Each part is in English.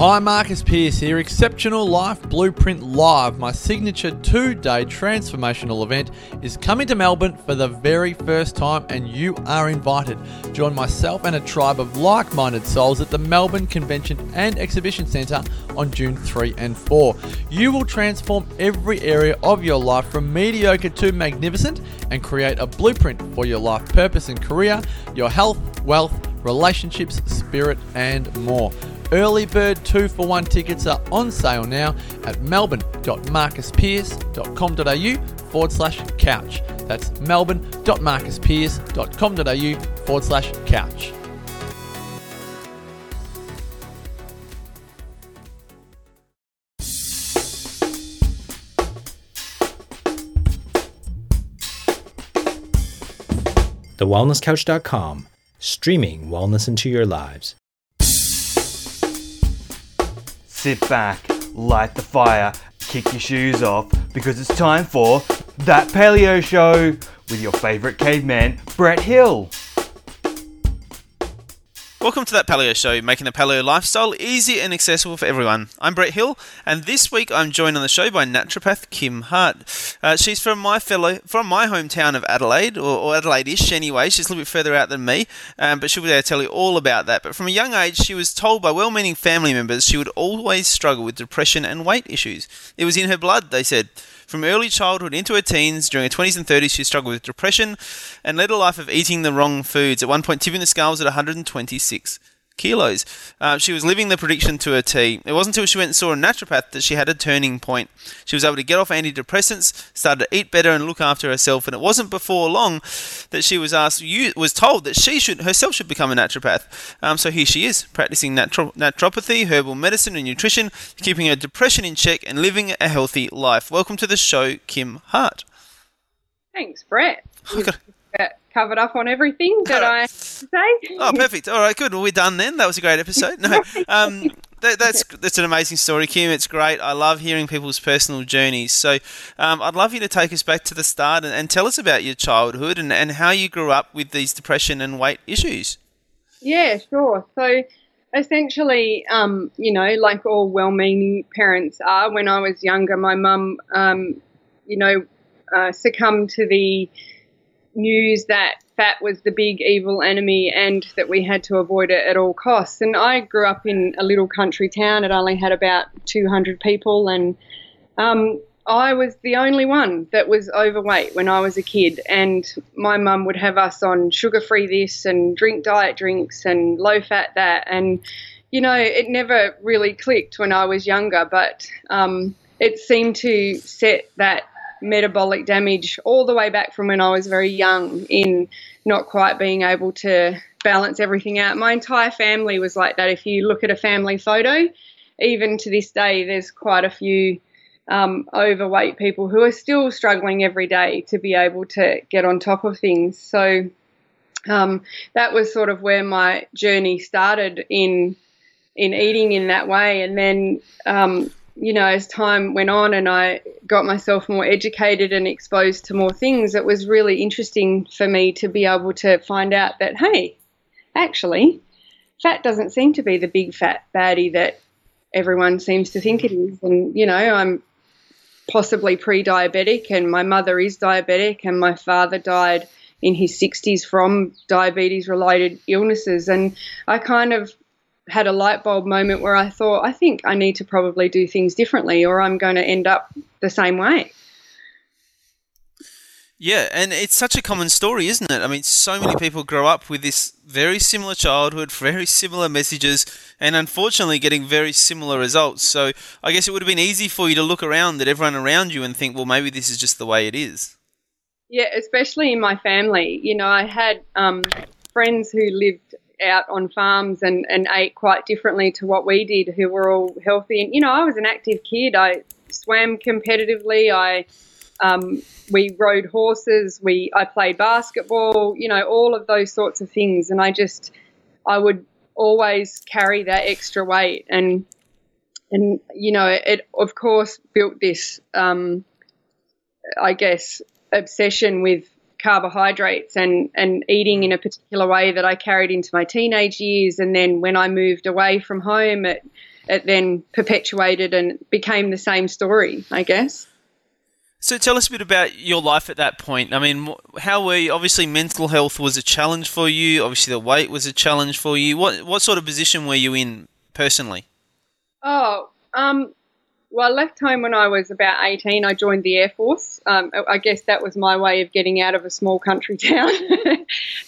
Hi, Marcus Pierce here. Exceptional Life Blueprint Live, my signature two day transformational event, is coming to Melbourne for the very first time, and you are invited. Join myself and a tribe of like minded souls at the Melbourne Convention and Exhibition Centre on June 3 and 4. You will transform every area of your life from mediocre to magnificent and create a blueprint for your life purpose and career, your health, wealth, relationships, spirit, and more. Early bird two for one tickets are on sale now at melbourne.marcuspierce.com.au forward slash couch. That's melbourne.marcuspierce.com.au forward slash couch. TheWellnessCouch.com, streaming wellness into your lives. Sit back, light the fire, kick your shoes off, because it's time for That Paleo Show with your favourite caveman, Brett Hill. Welcome to that Paleo Show, making the paleo lifestyle easy and accessible for everyone. I'm Brett Hill, and this week I'm joined on the show by naturopath Kim Hart. Uh, she's from my fellow, from my hometown of Adelaide, or, or Adelaide-ish anyway. She's a little bit further out than me, um, but she'll be able to tell you all about that. But from a young age, she was told by well-meaning family members she would always struggle with depression and weight issues. It was in her blood, they said. From early childhood into her teens, during her 20s and 30s, she struggled with depression and led a life of eating the wrong foods, at one point tipping the scales at 126 kilos. Uh, she was living the prediction to a T. It wasn't until she went and saw a naturopath that she had a turning point. She was able to get off antidepressants, started to eat better and look after herself. And it wasn't before long that she was asked, you, was told that she should herself should become a naturopath. Um, so here she is, practicing naturo- naturopathy, herbal medicine, and nutrition, keeping her depression in check and living a healthy life. Welcome to the show, Kim Hart. Thanks, Brett. Covered up on everything that I say. Oh, perfect. All right, good. Well, we're done then. That was a great episode. No, um, that, that's that's an amazing story, Kim. It's great. I love hearing people's personal journeys. So, um, I'd love you to take us back to the start and, and tell us about your childhood and, and how you grew up with these depression and weight issues. Yeah, sure. So, essentially, um, you know, like all well-meaning parents are, when I was younger, my mum, um, you know, uh, succumbed to the news that fat was the big evil enemy and that we had to avoid it at all costs. And I grew up in a little country town. It only had about 200 people, and um, I was the only one that was overweight when I was a kid. And my mum would have us on sugar free this and drink diet drinks and low fat that. And, you know, it never really clicked when I was younger, but um, it seemed to set that metabolic damage all the way back from when I was very young in not quite being able to balance everything out. My entire family was like that. If you look at a family photo, even to this day, there's quite a few um, overweight people who are still struggling every day to be able to get on top of things. So um, that was sort of where my journey started in in eating in that way, and then um, you know, as time went on and I got myself more educated and exposed to more things, it was really interesting for me to be able to find out that, hey, actually, fat doesn't seem to be the big fat baddie that everyone seems to think it is. And, you know, I'm possibly pre diabetic, and my mother is diabetic, and my father died in his 60s from diabetes related illnesses. And I kind of had a light bulb moment where I thought, I think I need to probably do things differently or I'm going to end up the same way. Yeah, and it's such a common story, isn't it? I mean, so many people grow up with this very similar childhood, very similar messages, and unfortunately getting very similar results. So I guess it would have been easy for you to look around at everyone around you and think, well, maybe this is just the way it is. Yeah, especially in my family. You know, I had um, friends who lived out on farms and, and ate quite differently to what we did, who were all healthy. And, you know, I was an active kid. I swam competitively. I um, we rode horses. We I played basketball. You know, all of those sorts of things. And I just I would always carry that extra weight and and you know it of course built this um, I guess obsession with carbohydrates and, and eating in a particular way that I carried into my teenage years. And then when I moved away from home, it, it then perpetuated and became the same story, I guess. So tell us a bit about your life at that point. I mean, how were you? Obviously, mental health was a challenge for you. Obviously, the weight was a challenge for you. What what sort of position were you in personally? Oh, um, well, left home when I was about 18. I joined the Air Force. Um, I guess that was my way of getting out of a small country town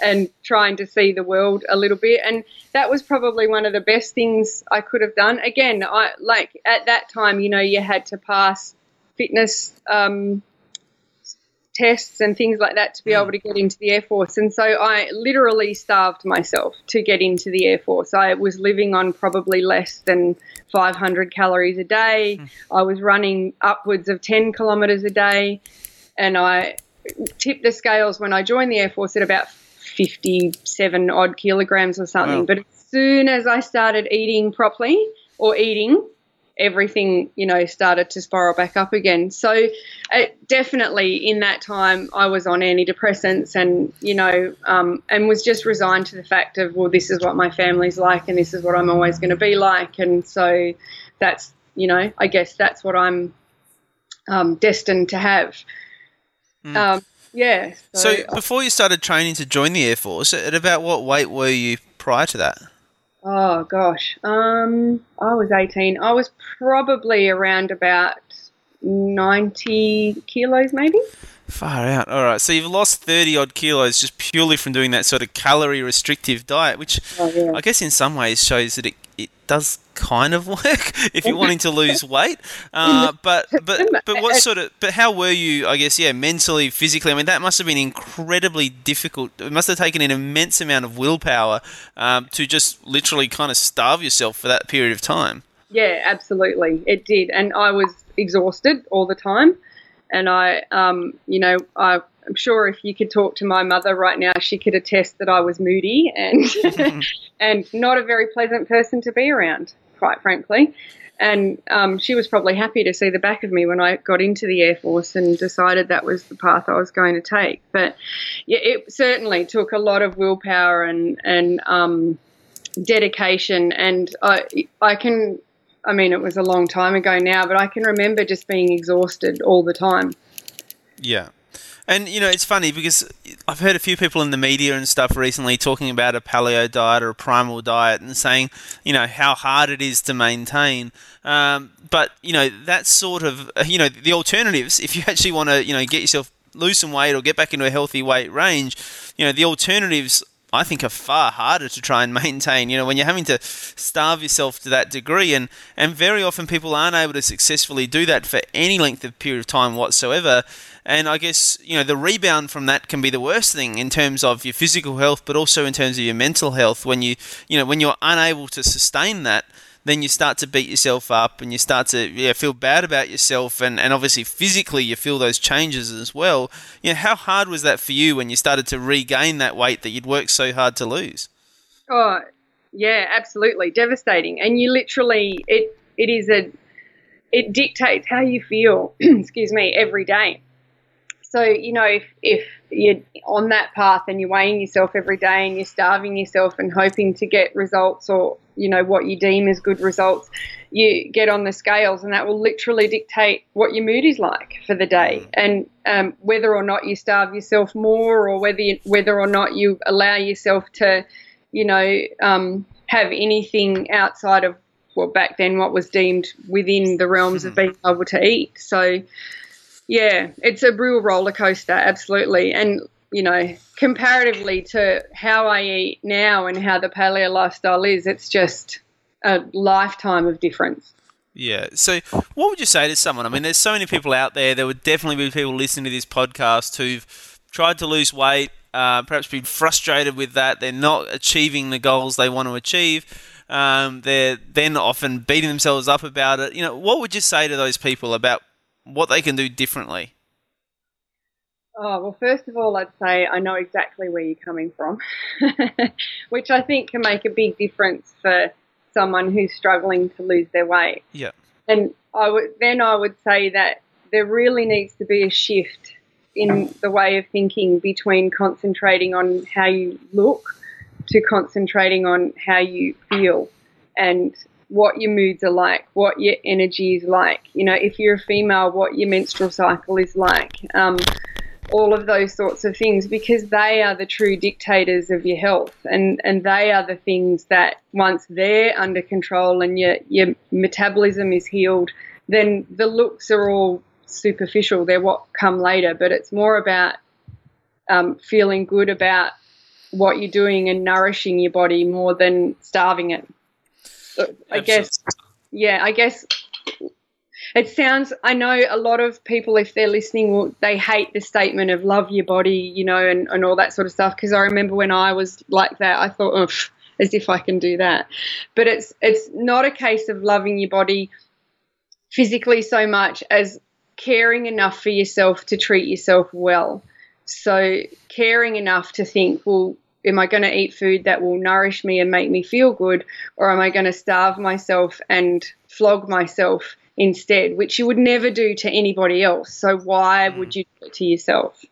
and trying to see the world a little bit. And that was probably one of the best things I could have done. Again, I like at that time, you know, you had to pass fitness um, tests and things like that to be hmm. able to get into the Air Force. And so I literally starved myself to get into the Air Force. I was living on probably less than 500 calories a day. Hmm. I was running upwards of 10 kilometres a day. And I tipped the scales when I joined the Air Force at about 57 odd kilograms or something. Wow. But as soon as I started eating properly or eating, everything you know started to spiral back up again. So it, definitely in that time i was on antidepressants and you know um, and was just resigned to the fact of well this is what my family's like and this is what i'm always going to be like. And so that's you know i guess that's what i'm um, destined to have. Um, yeah So before you started training to join the Air Force, at about what weight were you prior to that? Oh gosh, um, I was eighteen. I was probably around about ninety kilos, maybe. Far out. All right. So you've lost 30 odd kilos just purely from doing that sort of calorie restrictive diet, which Oh, yeah. I guess in some ways shows that it does kind of work if you're wanting to lose weight. Uh, but but but what sort of but how were you? I guess yeah, mentally, physically. I mean, that must have been incredibly difficult. It must have taken an immense amount of willpower um, to just literally kind of starve yourself for that period of time. Yeah, absolutely, it did, and I was exhausted all the time, and I, um, you know, I. I'm sure if you could talk to my mother right now, she could attest that I was moody and and not a very pleasant person to be around, quite frankly. And um, she was probably happy to see the back of me when I got into the Air Force and decided that was the path I was going to take. But yeah, it certainly took a lot of willpower and and um, dedication. And I I can, I mean, it was a long time ago now, but I can remember just being exhausted all the time. Yeah. And you know, it's funny because I've heard a few people in the media and stuff recently talking about a paleo diet or a primal diet and saying, you know, how hard it is to maintain. Um, but you know, that sort of, you know, the alternatives. If you actually want to, you know, get yourself lose some weight or get back into a healthy weight range, you know, the alternatives I think are far harder to try and maintain. You know, when you're having to starve yourself to that degree, and and very often people aren't able to successfully do that for any length of period of time whatsoever. And I guess you know the rebound from that can be the worst thing in terms of your physical health, but also in terms of your mental health. When you you know when you're unable to sustain that, then you start to beat yourself up and you start to yeah, feel bad about yourself and, and obviously physically you feel those changes as well. You know, how hard was that for you when you started to regain that weight that you'd worked so hard to lose? Oh, yeah, absolutely devastating. And you literally, it it is a, it dictates how you feel. excuse me, every day. So you know, if if you're on that path and you're weighing yourself every day and you're starving yourself and hoping to get results or you know what you deem as good results, you get on the scales and that will literally dictate what your mood is like for the day. And um, whether or not you starve yourself more or whether you, whether or not you allow yourself to you know, um, have anything outside of well back then what was deemed within the realms of being able to eat. So yeah, it's a real roller coaster, absolutely. And you know, comparatively to how I eat now and how the paleo lifestyle is, it's just a lifetime of difference. Yeah. So, what would you say to someone? I mean, there's so many people out there. There would definitely be people listening to this podcast who've tried to lose weight, uh, perhaps been frustrated with that. They're not achieving the goals they want to achieve. Um, they're then often beating themselves up about it. You know, what would you say to those people about what they can do differently? Oh, well, first of all, I'd say I know exactly where you're coming from, which I think can make a big difference for someone who's struggling to lose their weight. Yeah. And I would then I would say that there really needs to be a shift in the way of thinking between concentrating on how you look to concentrating on how you feel. And what your moods are like, what your energy is like. You know, if you're a female, what your menstrual cycle is like. Um, all of those sorts of things because they are the true dictators of your health and, and they are the things that once they're under control and your, your metabolism is healed, then the looks are all superficial. They're what come later, but it's more about um, feeling good about what you're doing and nourishing your body more than starving it. I guess, yeah, I guess it sounds. I know a lot of people, if they're listening, will, they hate the statement of love your body, you know, and, and all that sort of stuff. Because I remember when I was like that, I thought, oh, as if I can do that. But it's it's not a case of loving your body physically so much as caring enough for yourself to treat yourself well. So caring enough to think, well, am I going to eat food that will nourish me and make me feel good, or am I going to starve myself and flog myself instead, which you would never do to anybody else. So why mm. would you do it to yourself?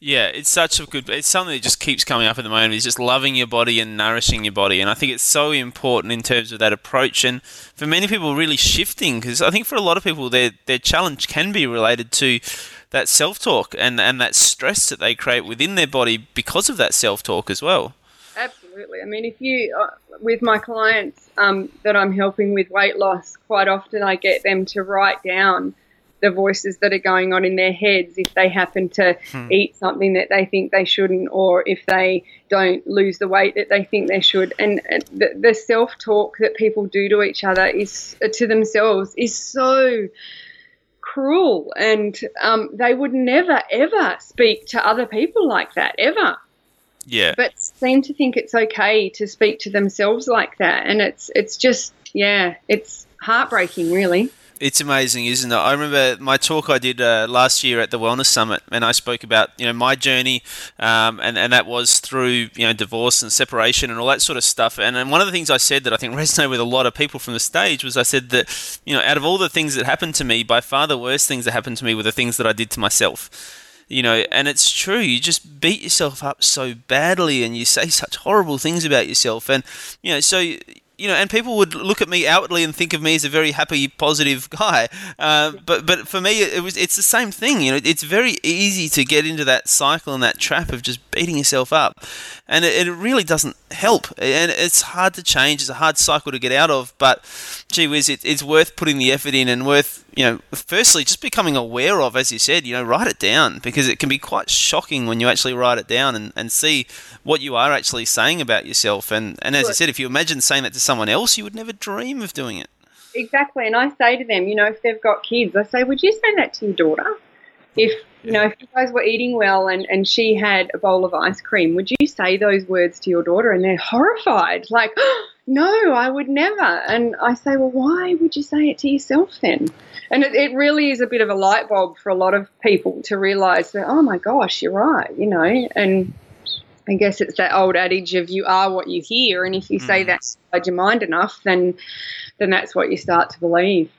Yeah, it's such a good. It's something that just keeps coming up at the moment. Is just loving your body and nourishing your body, and I think it's so important in terms of that approach. And for many people, really shifting because I think for a lot of people, their their challenge can be related to that self talk and and that stress that they create within their body because of that self talk as well. Absolutely. I mean, if you, uh, with my clients um, that I'm helping with weight loss, quite often I get them to write down the voices that are going on in their heads if they happen to hmm. eat something that they think they shouldn't or if they don't lose the weight that they think they should and the, the self-talk that people do to each other is to themselves is so cruel and um, they would never ever speak to other people like that ever yeah. But seem to think it's okay to speak to themselves like that. And it's it's just yeah, it's heartbreaking really. It's amazing, isn't it? I remember my talk I did uh, last year at the Wellness Summit, and I spoke about you know my journey, um, and and that was through you know divorce and separation and all that sort of stuff. And, and one of the things I said that I think resonated with a lot of people from the stage was I said that you know out of all the things that happened to me, by far the worst things that happened to me were the things that I did to myself you know, and it's true. You just beat yourself up so badly, and you say such horrible things about yourself, and you know, so you know, and people would look at me outwardly and think of me as a very happy, positive guy. Uh, but but for me, it was it's the same thing. You know, it's very easy to get into that cycle and that trap of just beating yourself up, and it, it really doesn't help. And it's hard to change. It's a hard cycle to get out of. But gee whiz, it, it's worth putting the effort in and worth you know, firstly, just becoming aware of, as you said, you know, write it down because it can be quite shocking when you actually write it down and, and see what you are actually saying about yourself. And, and as I said, if you imagine saying that to someone else, you would never dream of doing it. Exactly. And I say to them, you know, if they've got kids, I say, would you say that to your daughter? If, you know, if you guys were eating well and, and she had a bowl of ice cream, would you say those words to your daughter? And they're horrified, like, oh, no, I would never. And I say, well, why would you say it to yourself then? And it, it really is a bit of a light bulb for a lot of people to realize that, oh my gosh, you're right, you know. And I guess it's that old adage of you are what you hear. And if you mm. say that inside your mind enough, then then that's what you start to believe.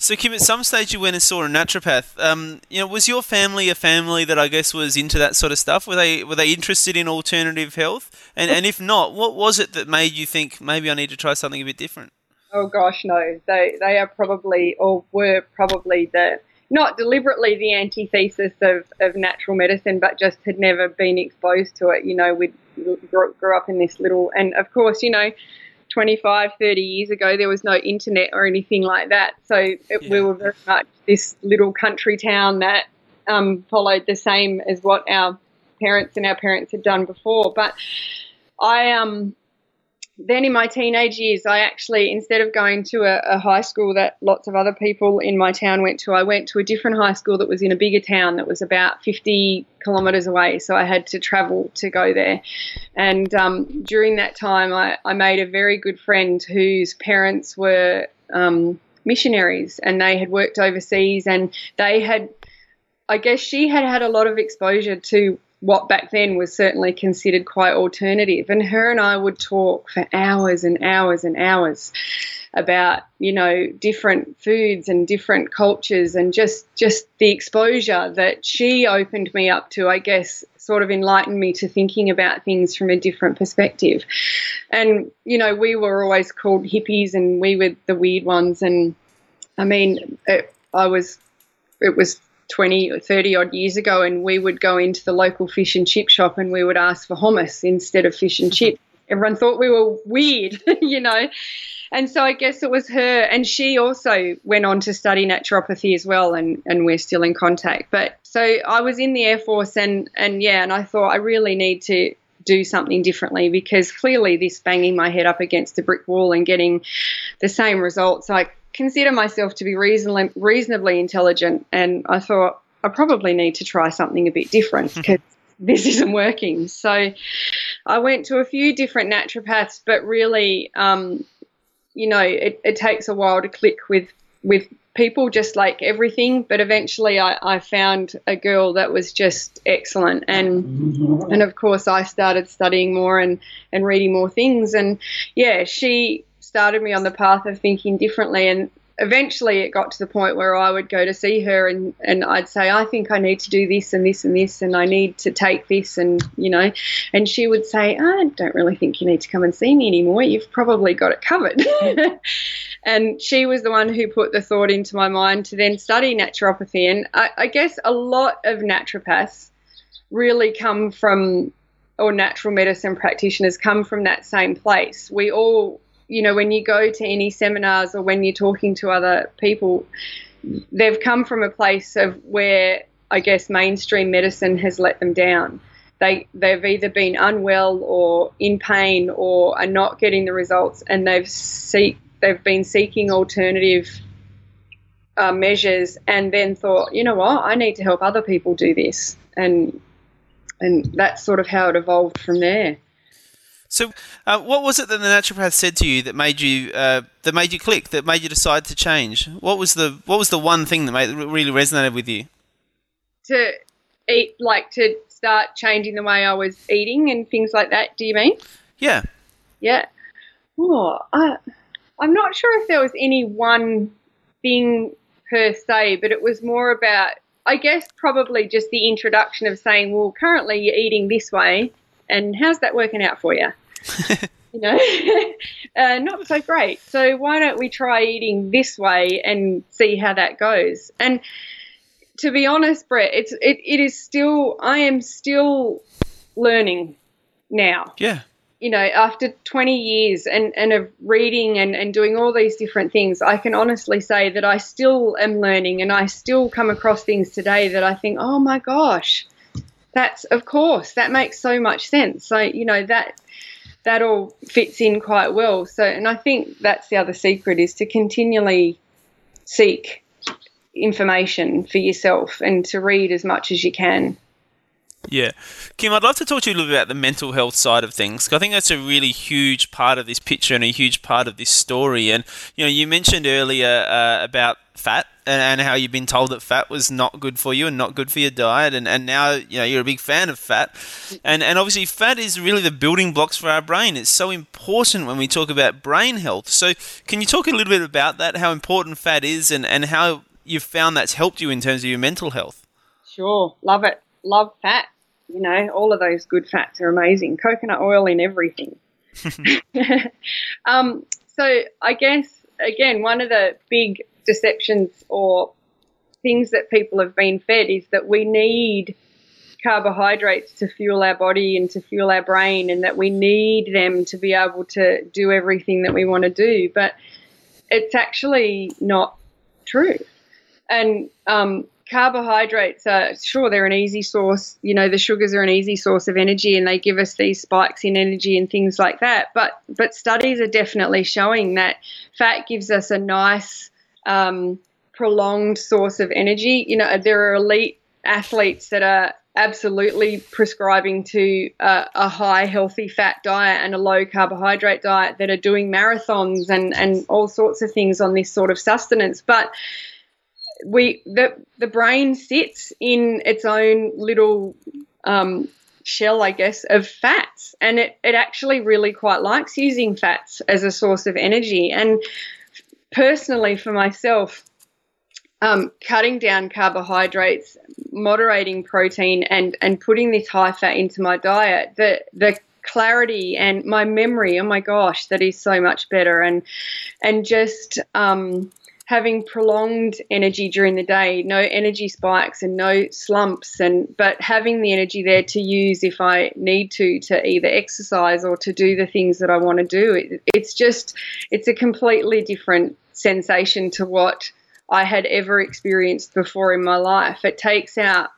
So, Kim, at some stage you went and saw a naturopath. Um, you know, was your family a family that I guess was into that sort of stuff? Were they were they interested in alternative health? And and if not, what was it that made you think maybe I need to try something a bit different? Oh gosh, no. They they are probably or were probably the not deliberately the antithesis of, of natural medicine, but just had never been exposed to it. You know, we grew, grew up in this little, and of course, you know 25, 30 years ago, there was no internet or anything like that. So it, yeah. we were very much this little country town that um, followed the same as what our parents and our parents had done before. But I um, then in my teenage years, I actually, instead of going to a, a, high school that lots of other people in my town went to, I went to a different high school that was in a bigger town that was about 50 kilometres away. So I had to travel to go there. And um, during that time, I, I, made a very good friend whose parents were um, missionaries and they had worked overseas and they had. I guess she had had a lot of exposure to what back then was certainly considered quite alternative. And her and I would talk for hours and hours and hours about you know different foods and different cultures and just just the exposure that she opened me up to i guess sort of enlightened me to thinking about things from a different perspective. And, you know, we were always called hippies and we were the weird ones. And I mean, it, I was, it was 20 or 30 odd years ago, and we would go into the local fish and chip shop and we would ask for hummus instead of fish and chip. Everyone thought we were weird, you know. And so I guess it was her, and she also went on to study naturopathy as well, and, and we're still in contact. But so I was in the Air Force, and, and yeah, and I thought I really need to do something differently because clearly this banging my head up against a brick wall and getting the same results. I consider myself to be reasonably, reasonably intelligent, and I thought I probably need to try something a bit different because this isn't working. So I went to a few different naturopaths, but really, um, you know, it, it takes a while to click with with people, just like everything. But eventually, I, I found a girl that was just excellent, and and of course, I started studying more and and reading more things, and yeah, she started me on the path of thinking differently, and eventually it got to the point where I would go to see her and, and I'd say, I think I need to do this and this and this and I need to take this and you know and she would say, I don't really think you need to come and see me anymore. You've probably got it covered. and she was the one who put the thought into my mind to then study naturopathy. And I, I guess a lot of naturopaths really come from or natural medicine practitioners come from that same place. We all you know, when you go to any seminars or when you're talking to other people, they've come from a place of where I guess mainstream medicine has let them down. They they've either been unwell or in pain or are not getting the results, and they've seek they've been seeking alternative uh, measures, and then thought, you know what, I need to help other people do this, and and that's sort of how it evolved from there. So, uh, what was it that the naturopath said to you that made you uh, that made you click, that made you decide to change? What was the what was the one thing that made really resonated with you? To eat, like to start changing the way I was eating and things like that. Do you mean? Yeah. Yeah. Oh, I, I'm not sure if there was any one thing per se, but it was more about, I guess, probably just the introduction of saying, well, currently you're eating this way and how's that working out for you? you know, uh, not so great. So why don't we try eating this way and see how that goes? And to be honest, Brett, it's it, it is still I am still learning now. Yeah. You know, after 20 years and, and of reading and, and doing all these different things, I can honestly say that I still am learning and I still come across things today that I think, oh my gosh, that's of course that makes so much sense. So you know that that all fits in quite well. So and I think that's the other secret is to continually seek information for yourself and to read as much as you can. Yeah. Kim, I'd love to talk to you a little bit about the mental health side of things. I think that's a really huge part of this picture and a huge part of this story. And, you know, you mentioned earlier uh, about fat and, and, how you've been told that fat was not good for you and not good for your diet. And, and now, you know, you're a big fan of fat. And, and obviously, fat is really the building blocks for our brain. It's so important when we talk about brain health. So, can you talk a little bit about that, how important fat is, and, and how you've found that's helped you in terms of your mental health? Sure. Love it. Love fat. You know, all of those good fats are amazing. Coconut oil in everything. um, so I guess again, one of the big deceptions or things that people have been fed is that we need carbohydrates to fuel our body and to fuel our brain, and that we need them to be able to do everything that we want to do. But it's actually not true. And um, carbohydrates are sure they're an easy source. You know, the sugars are an easy source of energy, and they give us these spikes in energy and things like that. But but studies are definitely showing that fat gives us a nice um, prolonged source of energy. You know, there are elite athletes that are absolutely prescribing to uh, a high healthy fat diet and a low carbohydrate diet that are doing marathons and, and all sorts of things on this sort of sustenance. But we the the brain sits in its own little um, shell, I guess, of fats, and it it actually really quite likes using fats as a source of energy. And personally, for myself, um, cutting down carbohydrates, moderating protein, and and putting this high fat into my diet, the the clarity and my memory, oh my gosh, that is so much better, and and just um, having prolonged energy during the day, no energy spikes and no slumps, and but having the energy there to use if I need to to either exercise or to do the things that I want to do. It, it's just it's a completely different sensation to what I had ever experienced before in my life. It takes out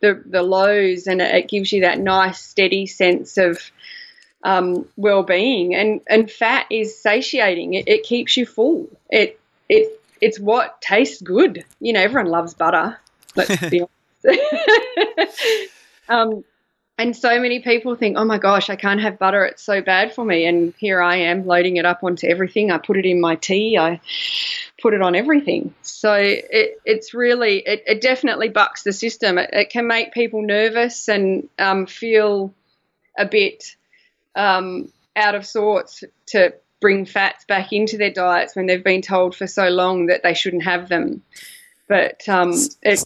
the, the lows and it, gives you that nice, steady sense of um, well-being. And and fat is satiating. It, it keeps you full. It it it's what tastes good. You know, everyone loves butter. Let's be honest. um, and so many people think, oh my gosh, I can't have butter. It's so bad for me. And here I am loading it up onto everything. I put it in my tea. I put it on everything. So it, it's really, it, it definitely bucks the system. It, it can make people nervous and um, feel a bit um, out of sorts to bring fats back into their diets when they've been told for so long that they shouldn't have them. But um, it,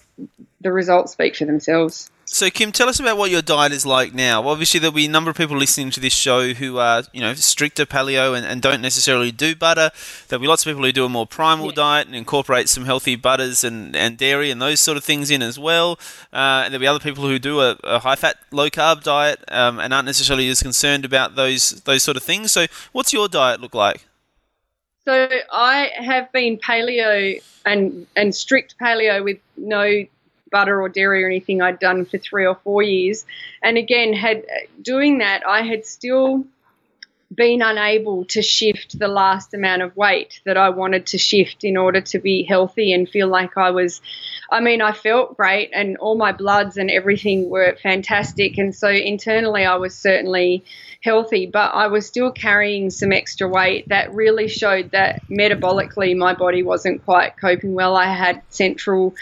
the results speak for themselves. So, Kim, tell us about what your diet is like now. Obviously, there'll be a number of people listening to this show who are, you know, stricter paleo and, and don't necessarily do butter. There'll be lots of people who do a more primal yeah. diet and incorporate some healthy butters and, and dairy and those sort of things in as well. Uh, and there'll be other people who do a, a high fat, low carb diet um, and aren't necessarily as concerned about those those sort of things. So, what's your diet look like? So I have been paleo and and strict paleo with no butter or dairy or anything I'd done for three or four years. And again, had uh, doing that, I had still been unable to shift the last amount of weight that I wanted to shift in order to be healthy and feel like I was. I mean, I felt great and all my bloods and everything were fantastic. And so internally, I was certainly healthy, but I was still carrying some extra weight that really showed that metabolically my body wasn't quite coping well. I had central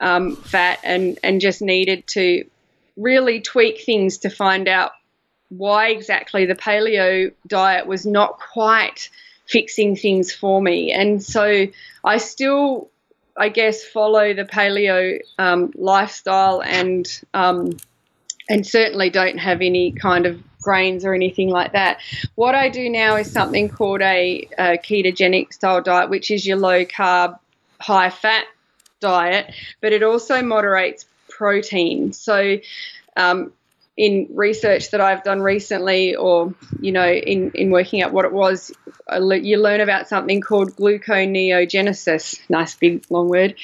um, fat and, and just needed to really tweak things to find out why exactly the paleo diet was not quite fixing things for me. And so I still, I guess, follow the paleo um, lifestyle and um, and certainly don't have any kind of grains or anything like that. What I do now is something called a, a ketogenic style diet, which is your low carb, high fat diet, but it also moderates protein. So, um, in research that I've done recently, or you know, in, in working out what it was, you learn about something called gluconeogenesis. Nice big long word.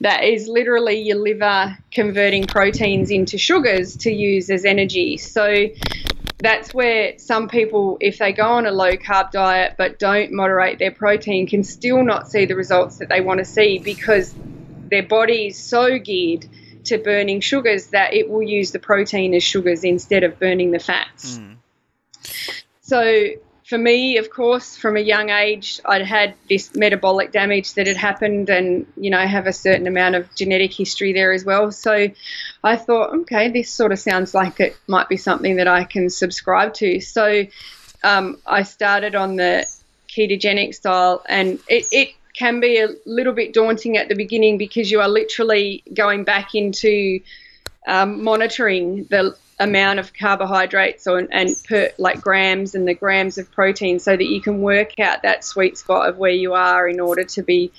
That is literally your liver converting proteins into sugars to use as energy. So that's where some people, if they go on a low carb diet but don't moderate their protein, can still not see the results that they want to see because their body is so geared to burning sugars that it will use the protein as sugars instead of burning the fats. Mm. So for me, of course, from a young age, I'd had this metabolic damage that had happened, and you know, I have a certain amount of genetic history there as well. So I thought, okay, this sort of sounds like it might be something that I can subscribe to. So um, I started on the ketogenic style, and it, it can be a little bit daunting at the beginning because you are literally going back into um, monitoring the amount of carbohydrates or, and per like grams and the grams of protein so that you can work out that sweet spot of where you are in order to be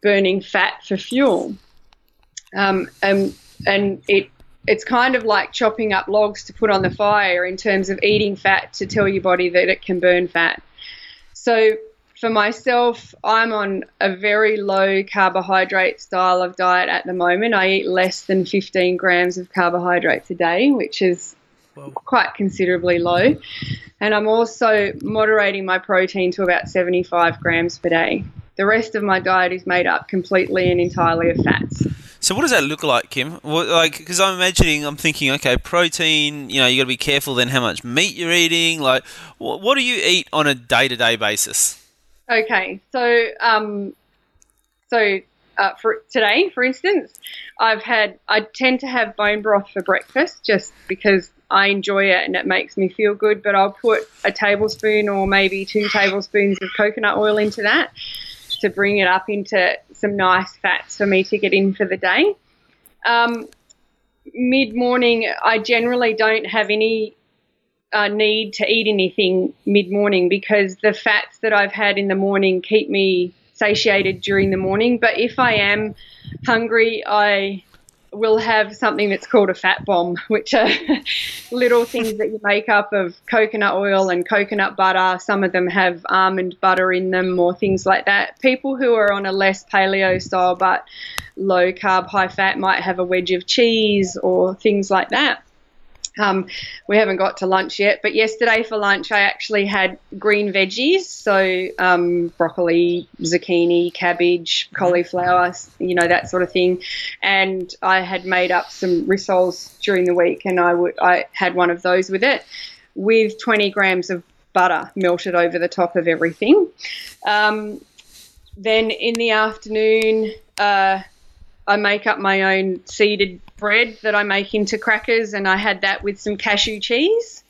burning fat for fuel. Um, and, and it it's kind of like chopping up logs to put on the fire in terms of eating fat to tell your body that it can burn fat. So for myself, I'm on a very low carbohydrate style of diet at the moment. I eat less than 15 grams of carbohydrates a day, which is quite considerably low. And I'm also moderating my protein to about 75 grams per day. The rest of my diet is made up completely and entirely of fats. So what does that look like, Kim? like, because I'm imagining, I'm thinking, okay, protein. You know, you got to be careful then how much meat you're eating. Like, what, what do you eat on a day-to-day basis? Okay, so um, so uh, for today, for instance, I've had I tend to have bone broth for breakfast just because I enjoy it and it makes me feel good. But I'll put a tablespoon or maybe two tablespoons of coconut oil into that. to bring it up into some nice fats for me to get in for the day. Um, Mid morning, I generally don't have any uh, need to eat anything mid morning because the fats that I've had in the morning keep me satiated during the morning. But if I am hungry, I will have something that's called a fat bomb, which are little things that you make up of coconut oil and coconut butter. Some of them have almond butter in them or things like that. People who are on a less paleo style but low carb, high fat might have a wedge of cheese or things like that. Um, we haven't got to lunch yet, but yesterday for lunch I actually had green veggies, so um, broccoli, zucchini, cabbage, cauliflower, you know that sort of thing. And I had made up some rissoles during the week, and I would I had one of those with it, with 20 grams of butter melted over the top of everything. Um, then in the afternoon. Uh, I make up my own seeded bread that I make into crackers, and I had that with some cashew cheese.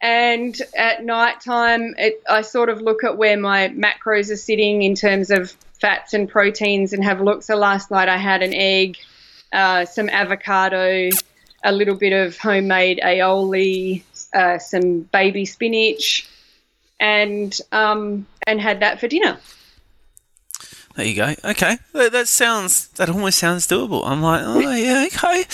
And at night time, I sort of look at where my macros are sitting in terms of fats and proteins and have a look. So last night I had an egg, uh, some avocado, a little bit of homemade aioli, uh, some baby spinach, and um, and had that for dinner. There you go. Okay, that, that, sounds that almost sounds doable. I'm like, oh yeah, okay.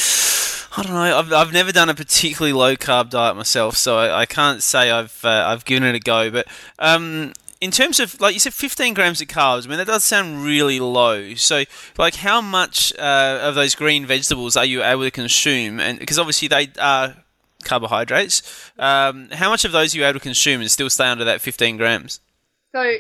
I don't know. I've, I've never done a particularly low carb diet myself, so I, I can't say I've uh, I've given it a go. But um, in terms of like you said, 15 grams of carbs. I mean, that does sound really low. So, like, how much uh, of those green vegetables are you able to consume? And because obviously they are carbohydrates, um, how much of those are you able to consume and still stay under that 15 grams? So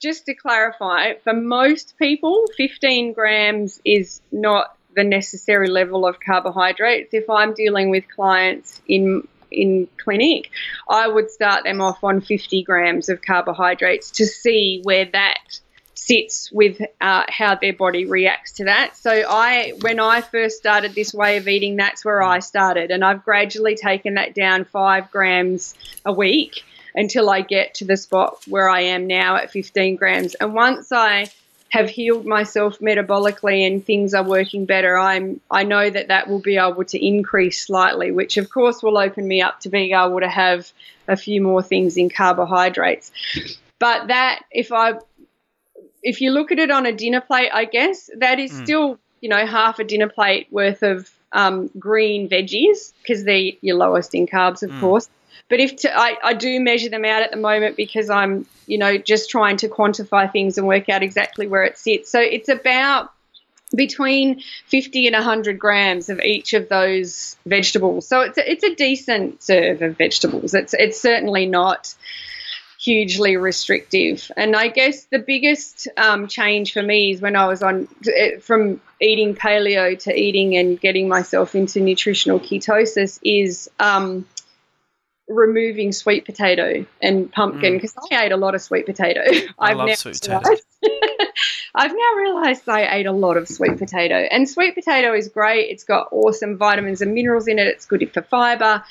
just to clarify, for most people, 15 grams is not the necessary level of carbohydrates. If I'm dealing with clients in in clinic, I would start them off on 50 grams of carbohydrates to see where that sits with uh, how their body reacts to that. So I, when I first started this way of eating, that's where I started, and I've gradually taken that down five grams a week until I get to the spot where I am now at 15 grams. And once I have healed myself metabolically and things are working better, I'm I know that that will be able to increase slightly, which of course will open me up to being able to have a few more things in carbohydrates. But that if I if you look at it on a dinner plate, I guess that is mm. still you know half a dinner plate worth of um, green veggies because they're your lowest in carbs, of mm. course. But if to, I, I do measure them out at the moment because I'm, you know, just trying to quantify things and work out exactly where it sits. So it's about between 50 and 100 grams of each of those vegetables. So it's a, it's a decent serve of vegetables. It's it's certainly not hugely restrictive. And I guess the biggest um, change for me is when I was on from eating paleo to eating and getting myself into nutritional ketosis is um, removing sweet potato and pumpkin because mm. I ate a lot of sweet potato. I I've love now sweet potato. I've now realized I ate a lot of sweet potato. And sweet potato is great. It's got awesome vitamins and minerals in it. It's good for fiber,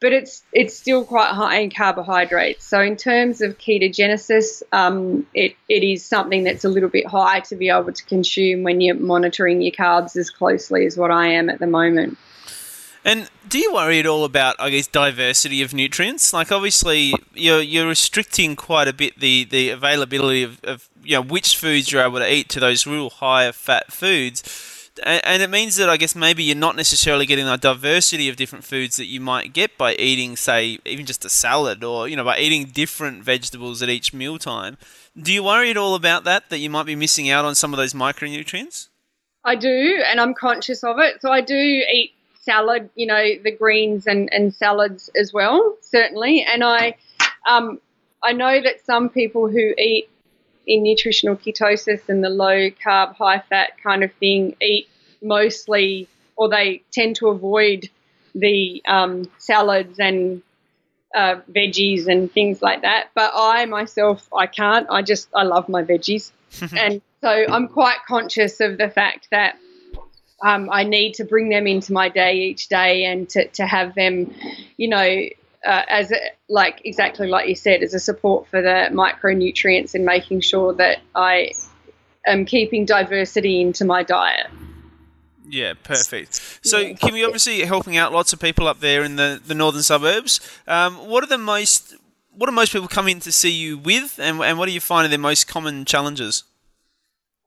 but it's it's still quite high in carbohydrates. So in terms of ketogenesis, um, it, it is something that's a little bit high to be able to consume when you're monitoring your carbs as closely as what I am at the moment. And do you worry at all about, I guess, diversity of nutrients? Like, obviously, you're you're restricting quite a bit the, the availability of, of you know which foods you're able to eat to those real higher fat foods, and, and, it means that I guess maybe you're not necessarily getting the diversity of different foods that you might get by eating, say, even just a salad, or you know, by eating different vegetables at each mealtime. Do you worry at all about that? That you might be missing out on some of those micronutrients? I do, and I'm conscious of it. So I do eat salad, you know, the greens and, and salads as well, certainly. And I, um, I know that some people who eat in nutritional ketosis and the low carb, high fat kind of thing eat mostly, or they tend to avoid the um, salads and uh, veggies and things like that. But I myself, I can't. I just, I love my veggies. and so I'm quite conscious of the fact that um, I need to bring them into my day each day and to, to have them, you know, uh, as a, like exactly like you said, as a support for the micronutrients and making sure that I am keeping diversity into my diet. Yeah, perfect. So, Kim, you're obviously helping out lots of people up there in the, the northern suburbs. Um, what are the most what do most people come in to see you with, and, and what do you find are their most common challenges?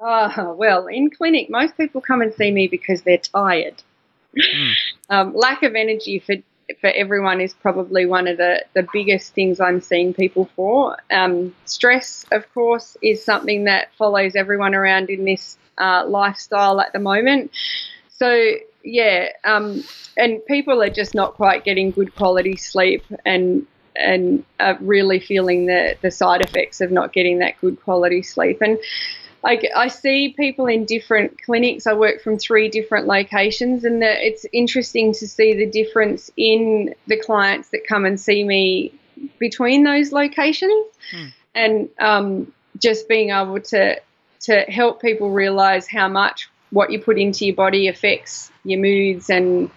Uh, well, in clinic, most people come and see me because they're tired. Mm. um, lack of energy for for everyone is probably one of the, the biggest things I'm seeing people for. Um, stress, of course, is something that follows everyone around in this uh, lifestyle at the moment. So, yeah, um, and people are just not quite getting good quality sleep and and really feeling the, the side effects of not getting that good quality sleep. And I, I see people in different clinics. I work from three different locations, and the, it's interesting to see the difference in the clients that come and see me between those locations, hmm. and um, just being able to to help people realize how much what you put into your body affects your moods and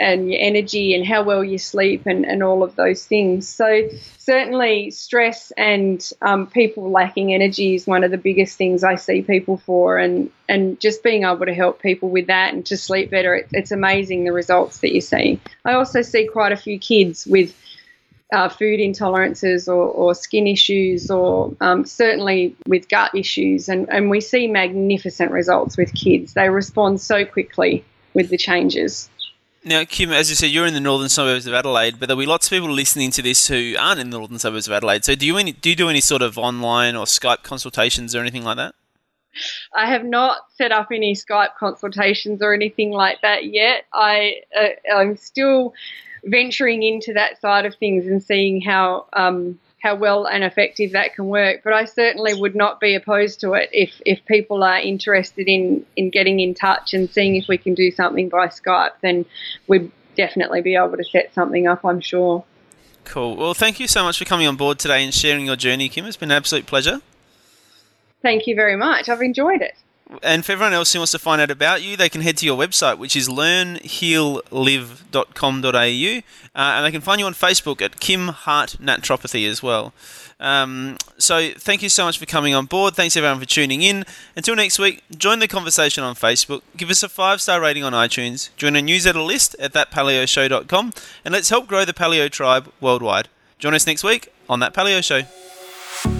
and your energy and how well you sleep and, and all of those things. So, certainly, stress and um, people lacking energy is one of the biggest things I see people for. And, and just being able to help people with that and to sleep better, it, it's amazing the results that you see. I also see quite a few kids with uh, food intolerances or, or, skin issues, or um, certainly with gut issues. And, and we see magnificent results with kids. They respond so quickly with the changes. Now, Kim, as you said, you're in the northern suburbs of Adelaide, but there'll be lots of people listening to this who aren't in the northern suburbs of Adelaide. So, do you any, do you do any sort of online or Skype consultations or anything like that? I have not set up any Skype consultations or anything like that yet. I uh, I'm still venturing into that side of things and seeing how um, how well and effective that can work. But I certainly would not be opposed to it if, if people are interested in, in getting in touch and seeing if we can do something by Skype, then we'd definitely be able to set something up, I'm sure. Cool. Well, thank you so much for coming on board today and sharing your journey, Kim. It's been an absolute pleasure. Thank you very much. I've enjoyed it. And for everyone else who wants to find out about you, they can head to your website, which is learnheallive.com.au, uh, and they can find you on Facebook at Kim Hart Naturopathy as well. Um, so thank you so much for coming on board. Thanks everyone for tuning in. Until next week, join the conversation on Facebook, give us a five star rating on iTunes, join our newsletter list at thatpaleoshow.com, and let's help grow the paleo tribe worldwide. Join us next week on That Paleo Show.